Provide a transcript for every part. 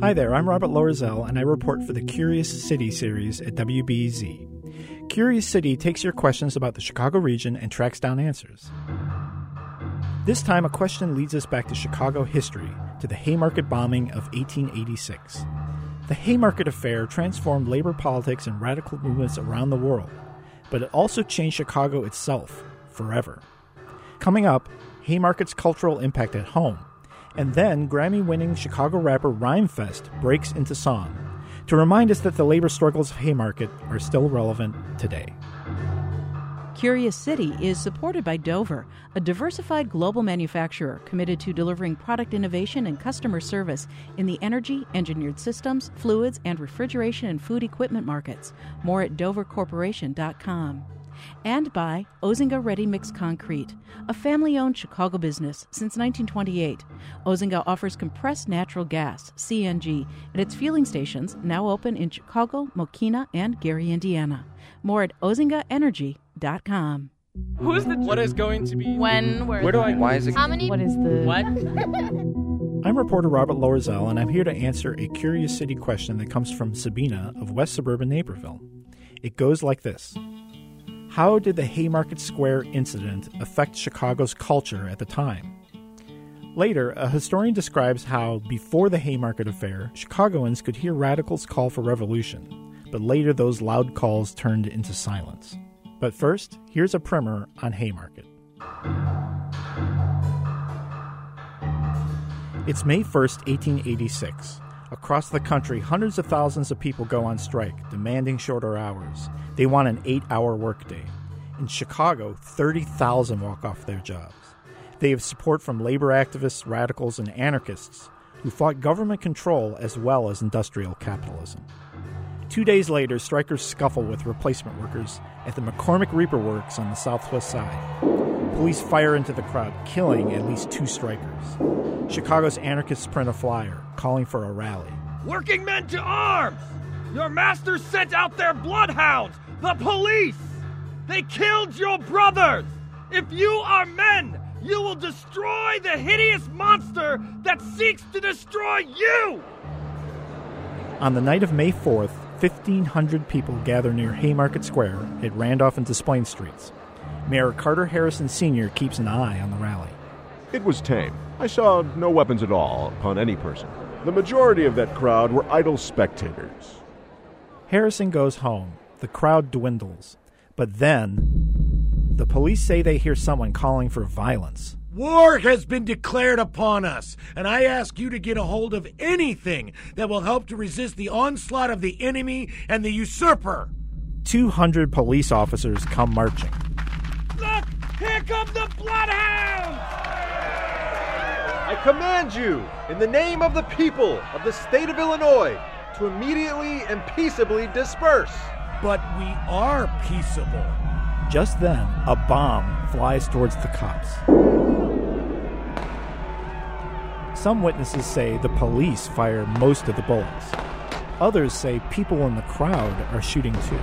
Hi there, I'm Robert Loerzel, and I report for the Curious City series at WBEZ. Curious City takes your questions about the Chicago region and tracks down answers. This time, a question leads us back to Chicago history, to the Haymarket bombing of 1886. The Haymarket Affair transformed labor politics and radical movements around the world, but it also changed Chicago itself forever. Coming up, Haymarket's cultural impact at home, and then Grammy winning Chicago rapper Rhymefest breaks into song to remind us that the labor struggles of Haymarket are still relevant today. Curious City is supported by Dover, a diversified global manufacturer committed to delivering product innovation and customer service in the energy, engineered systems, fluids, and refrigeration and food equipment markets. More at dovercorporation.com and by Ozinga Ready Mix Concrete, a family owned Chicago business since 1928. Ozinga offers compressed natural gas, CNG, at its fueling stations now open in Chicago, Mokena, and Gary, Indiana. More at ozingaenergy.com. Who's the. What is going to be. When? Where? Where do I. Why is it? How many? What is the. What? I'm reporter Robert Loerzel, and I'm here to answer a Curious City question that comes from Sabina of West Suburban Naperville. It goes like this How did the Haymarket Square incident affect Chicago's culture at the time? Later, a historian describes how, before the Haymarket affair, Chicagoans could hear radicals call for revolution, but later those loud calls turned into silence. But first, here's a primer on Haymarket. It's May 1st, 1886. Across the country, hundreds of thousands of people go on strike, demanding shorter hours. They want an eight hour workday. In Chicago, 30,000 walk off their jobs. They have support from labor activists, radicals, and anarchists who fought government control as well as industrial capitalism. Two days later, strikers scuffle with replacement workers at the McCormick Reaper Works on the southwest side. Police fire into the crowd, killing at least two strikers. Chicago's anarchists print a flyer calling for a rally. Working men to arms! Your masters sent out their bloodhounds, the police! They killed your brothers! If you are men, you will destroy the hideous monster that seeks to destroy you! On the night of May 4th, 1,500 people gather near Haymarket Square at Randolph and Des Plaines Streets. Mayor Carter Harrison Sr. keeps an eye on the rally. It was tame. I saw no weapons at all upon any person. The majority of that crowd were idle spectators. Harrison goes home. The crowd dwindles. But then, the police say they hear someone calling for violence. War has been declared upon us, and I ask you to get a hold of anything that will help to resist the onslaught of the enemy and the usurper. 200 police officers come marching. Look! Here come the bloodhounds! I command you, in the name of the people of the state of Illinois, to immediately and peaceably disperse. But we are peaceable. Just then, a bomb flies towards the cops. Some witnesses say the police fire most of the bullets. Others say people in the crowd are shooting too.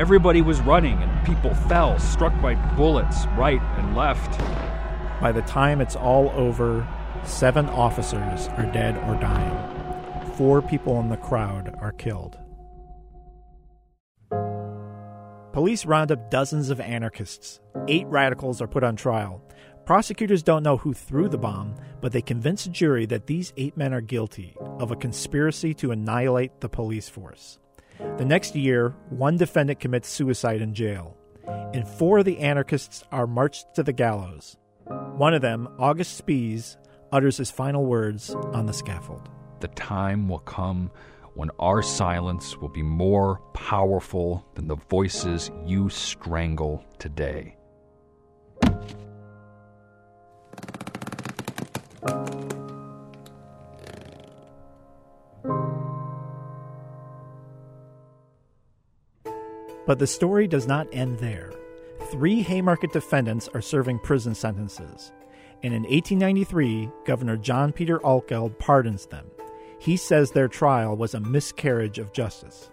Everybody was running and people fell, struck by bullets right and left. By the time it's all over, seven officers are dead or dying. Four people in the crowd are killed. Police round up dozens of anarchists. Eight radicals are put on trial. Prosecutors don't know who threw the bomb, but they convince a jury that these eight men are guilty of a conspiracy to annihilate the police force. The next year, one defendant commits suicide in jail, and four of the anarchists are marched to the gallows. One of them, August Spies, utters his final words on the scaffold. The time will come when our silence will be more powerful than the voices you strangle today. But the story does not end there. Three Haymarket defendants are serving prison sentences, and in 1893, Governor John Peter Altgeld pardons them. He says their trial was a miscarriage of justice.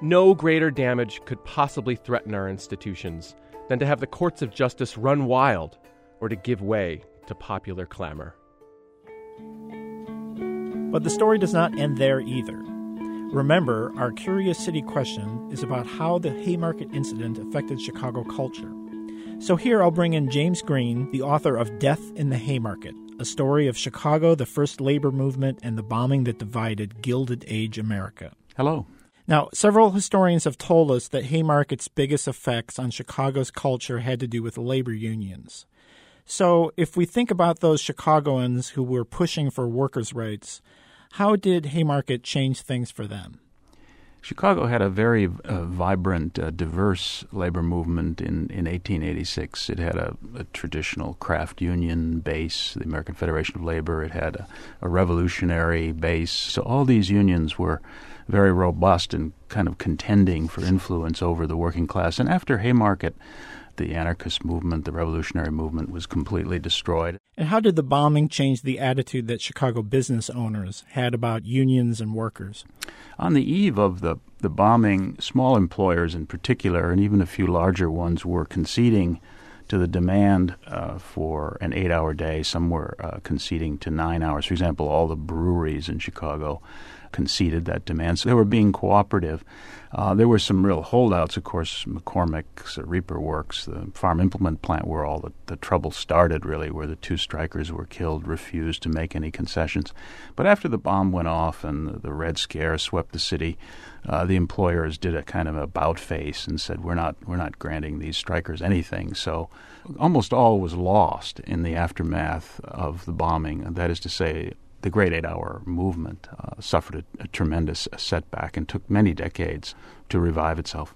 No greater damage could possibly threaten our institutions than to have the courts of justice run wild or to give way to popular clamor. But the story does not end there either. Remember, our Curious City question is about how the Haymarket incident affected Chicago culture. So here I'll bring in James Green, the author of Death in the Haymarket, a story of Chicago, the first labor movement, and the bombing that divided Gilded Age America. Hello. Now, several historians have told us that Haymarket's biggest effects on Chicago's culture had to do with labor unions. So, if we think about those Chicagoans who were pushing for workers' rights, how did Haymarket change things for them? Chicago had a very uh, vibrant, uh, diverse labor movement in, in 1886. It had a, a, traditional craft union base, the American Federation of Labor. It had a, a revolutionary base. So all these unions were very robust and kind of contending for influence over the working class. And after Haymarket, the anarchist movement, the revolutionary movement was completely destroyed. And how did the bombing change the attitude that Chicago business owners had about unions and workers? On the eve of the, the bombing, small employers in particular, and even a few larger ones, were conceding to the demand uh, for an eight hour day. Some were uh, conceding to nine hours. For example, all the breweries in Chicago conceded that demand. So they were being cooperative. Uh, there were some real holdouts, of course, McCormick's, Reaper Works, the farm implement plant where all the, the trouble started, really, where the two strikers were killed, refused to make any concessions. But after the bomb went off and the, the Red Scare swept the city, uh, the employers did a kind of about face and said, "We're not, we're not granting these strikers anything." So, almost all was lost in the aftermath of the bombing. That is to say, the Great Eight Hour movement uh, suffered a, a tremendous setback and took many decades to revive itself.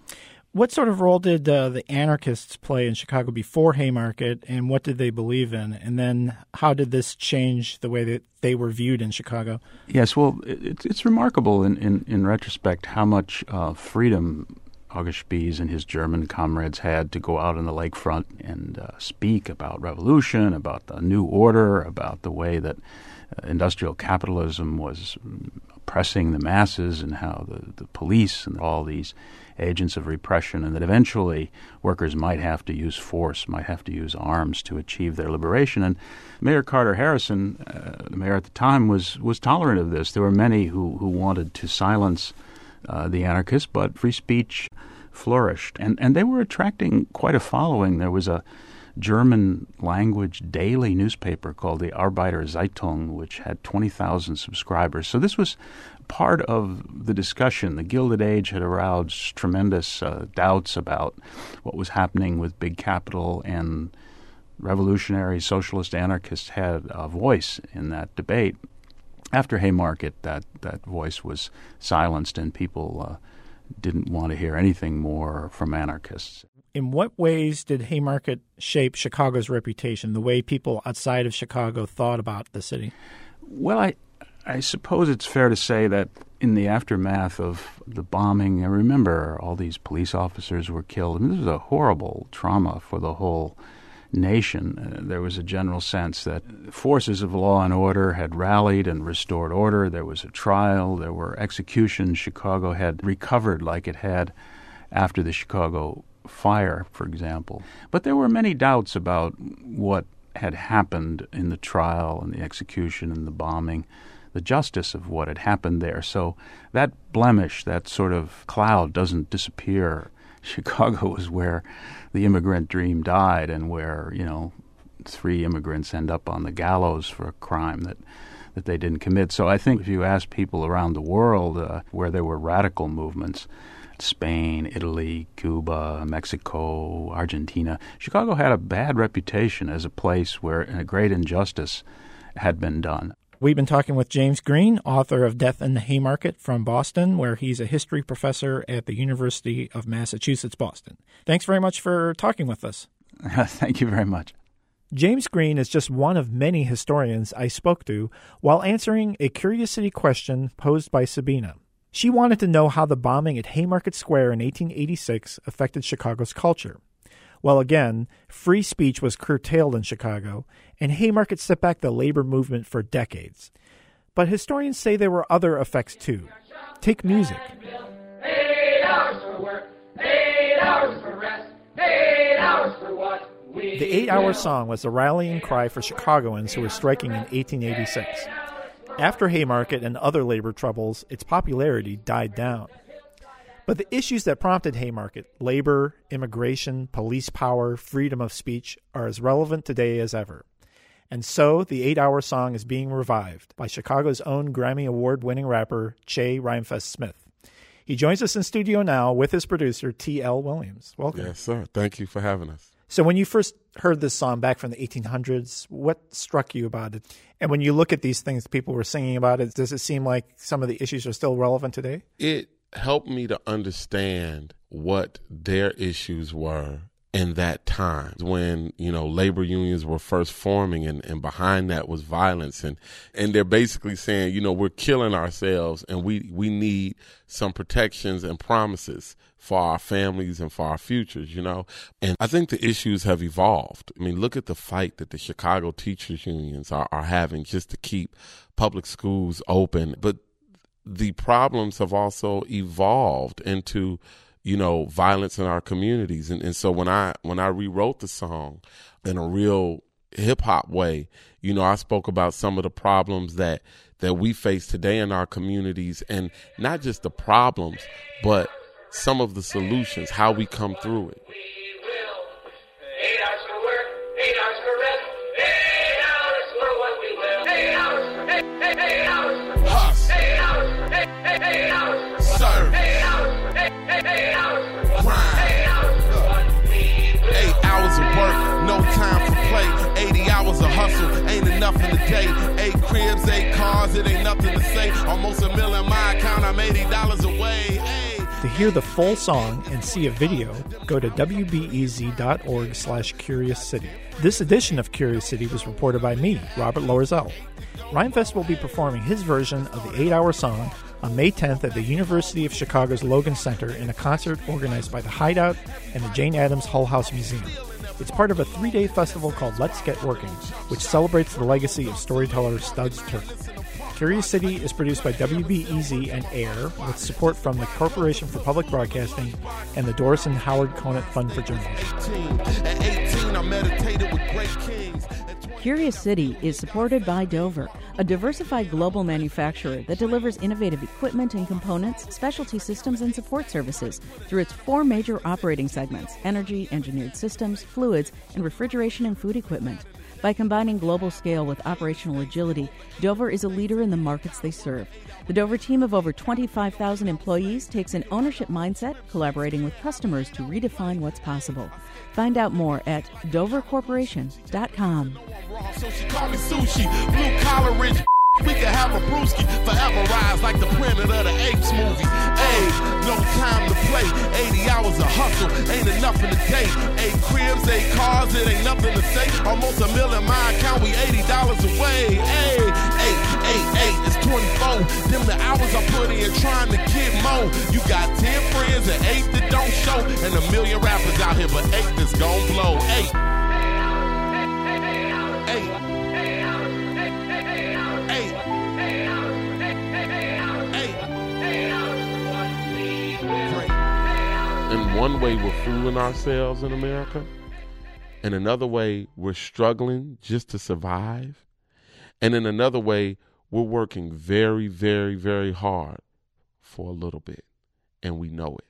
What sort of role did uh, the anarchists play in Chicago before Haymarket, and what did they believe in? And then how did this change the way that they were viewed in Chicago? Yes, well, it, it's remarkable in, in, in, retrospect how much uh, freedom August Spies and his German comrades had to go out on the lakefront and uh, speak about revolution, about the new order, about the way that industrial capitalism was oppressing the masses and how the, the police and all these agents of repression, and that eventually workers might have to use force, might have to use arms to achieve their liberation. And Mayor Carter Harrison, uh, the mayor at the time, was was tolerant of this. There were many who who wanted to silence uh, the anarchists, but free speech flourished, and and they were attracting quite a following. There was a German language daily newspaper called the Arbeiter Zeitung, which had 20,000 subscribers. So this was part of the discussion. The Gilded Age had aroused tremendous uh, doubts about what was happening with big capital, and revolutionary socialist anarchists had a voice in that debate. After Haymarket, that, that voice was silenced, and people uh, didn't want to hear anything more from anarchists in what ways did Haymarket shape Chicago's reputation, the way people outside of Chicago thought about the city? Well, I, I suppose it's fair to say that in the aftermath of the bombing, I remember all these police officers were killed. I mean, this was a horrible trauma for the whole nation. Uh, there was a general sense that forces of law and order had rallied and restored order. There was a trial, there were executions. Chicago had recovered like it had after the Chicago fire, for example. But there were many doubts about what had happened in the trial and the execution and the bombing, the justice of what had happened there. So that blemish, that sort of cloud, doesn't disappear. Chicago was where the immigrant dream died and where, you know, three immigrants end up on the gallows for a crime that that they didn't commit. So I think if you ask people around the world uh, where there were radical movements, Spain, Italy, Cuba, Mexico, Argentina. Chicago had a bad reputation as a place where a great injustice had been done. We've been talking with James Green, author of Death in the Haymarket from Boston, where he's a history professor at the University of Massachusetts Boston. Thanks very much for talking with us. Thank you very much. James Green is just one of many historians I spoke to while answering a Curious City question posed by Sabina. She wanted to know how the bombing at Haymarket Square in 1886 affected Chicago's culture. Well, again, free speech was curtailed in Chicago, and Haymarket set back the labor movement for decades. But historians say there were other effects too. Take music. Eight hours for work, eight hours for rest, eight hours for what? The eight hour song was the rallying cry for Chicagoans who were striking in 1886. After Haymarket and other labor troubles, its popularity died down. But the issues that prompted Haymarket labor, immigration, police power, freedom of speech are as relevant today as ever. And so, the eight hour song is being revived by Chicago's own Grammy Award winning rapper, Che Rhymefest Smith. He joins us in studio now with his producer, T.L. Williams. Welcome. Yes, sir. Thank you for having us. So, when you first heard this song back from the 1800s, what struck you about it? And when you look at these things people were singing about it, does it seem like some of the issues are still relevant today? It helped me to understand what their issues were in that time when you know labor unions were first forming and, and behind that was violence. And and they're basically saying you know we're killing ourselves and we we need some protections and promises for our families and for our futures you know? And i think the issues have evolved. I mean look at the fight that the chicago teachers unions are, are having just to keep public schools open. But the problems have also evolved into you know violence in our communities. And, and so when i when i rewrote the song in a real hip hop way you know i spoke about some of the problems that that we face today in our communities and not just the problems but some of the solutions how we come through it in the day. Eight cribs, eight cars, it ain't nothing to say. Almost a million my account, I'm $80 away. To hear the full song and see a video, go to wbez.org slash Curious City. This edition of Curious City was reported by me, Robert Loerzel. Rhymefest will be performing his version of the eight-hour song on May 10th at the University of Chicago's Logan Center in a concert organized by the Hideout and the Jane Addams Hull House Museum. It's part of a three day festival called Let's Get Working, which celebrates the legacy of storyteller Studs Terkel. Curious City is produced by WBEZ and AIR with support from the Corporation for Public Broadcasting and the Doris and Howard Conant Fund for Journalism. Curious City is supported by Dover, a diversified global manufacturer that delivers innovative equipment and components, specialty systems, and support services through its four major operating segments energy, engineered systems, fluids, and refrigeration and food equipment. By combining global scale with operational agility, Dover is a leader in the markets they serve. The Dover team of over 25,000 employees takes an ownership mindset, collaborating with customers to redefine what's possible. Find out more at dovercorporation.com. brewski forever rise like the planet of the apes movie. Hey, no time to play. 80 hours of hustle ain't enough in the day. Eight cribs, eight cars, it ain't nothing to say. Almost a million my account, we $80 away. Hey, eight, eight, eight, it's 24. Them the hours I put in trying to get more. You got 10 friends and eight that don't show. And a million rappers out here, but eight that's gon' blow. Eight. One way, we're fooling ourselves in America. and another way, we're struggling just to survive. And in another way, we're working very, very, very hard for a little bit. And we know it.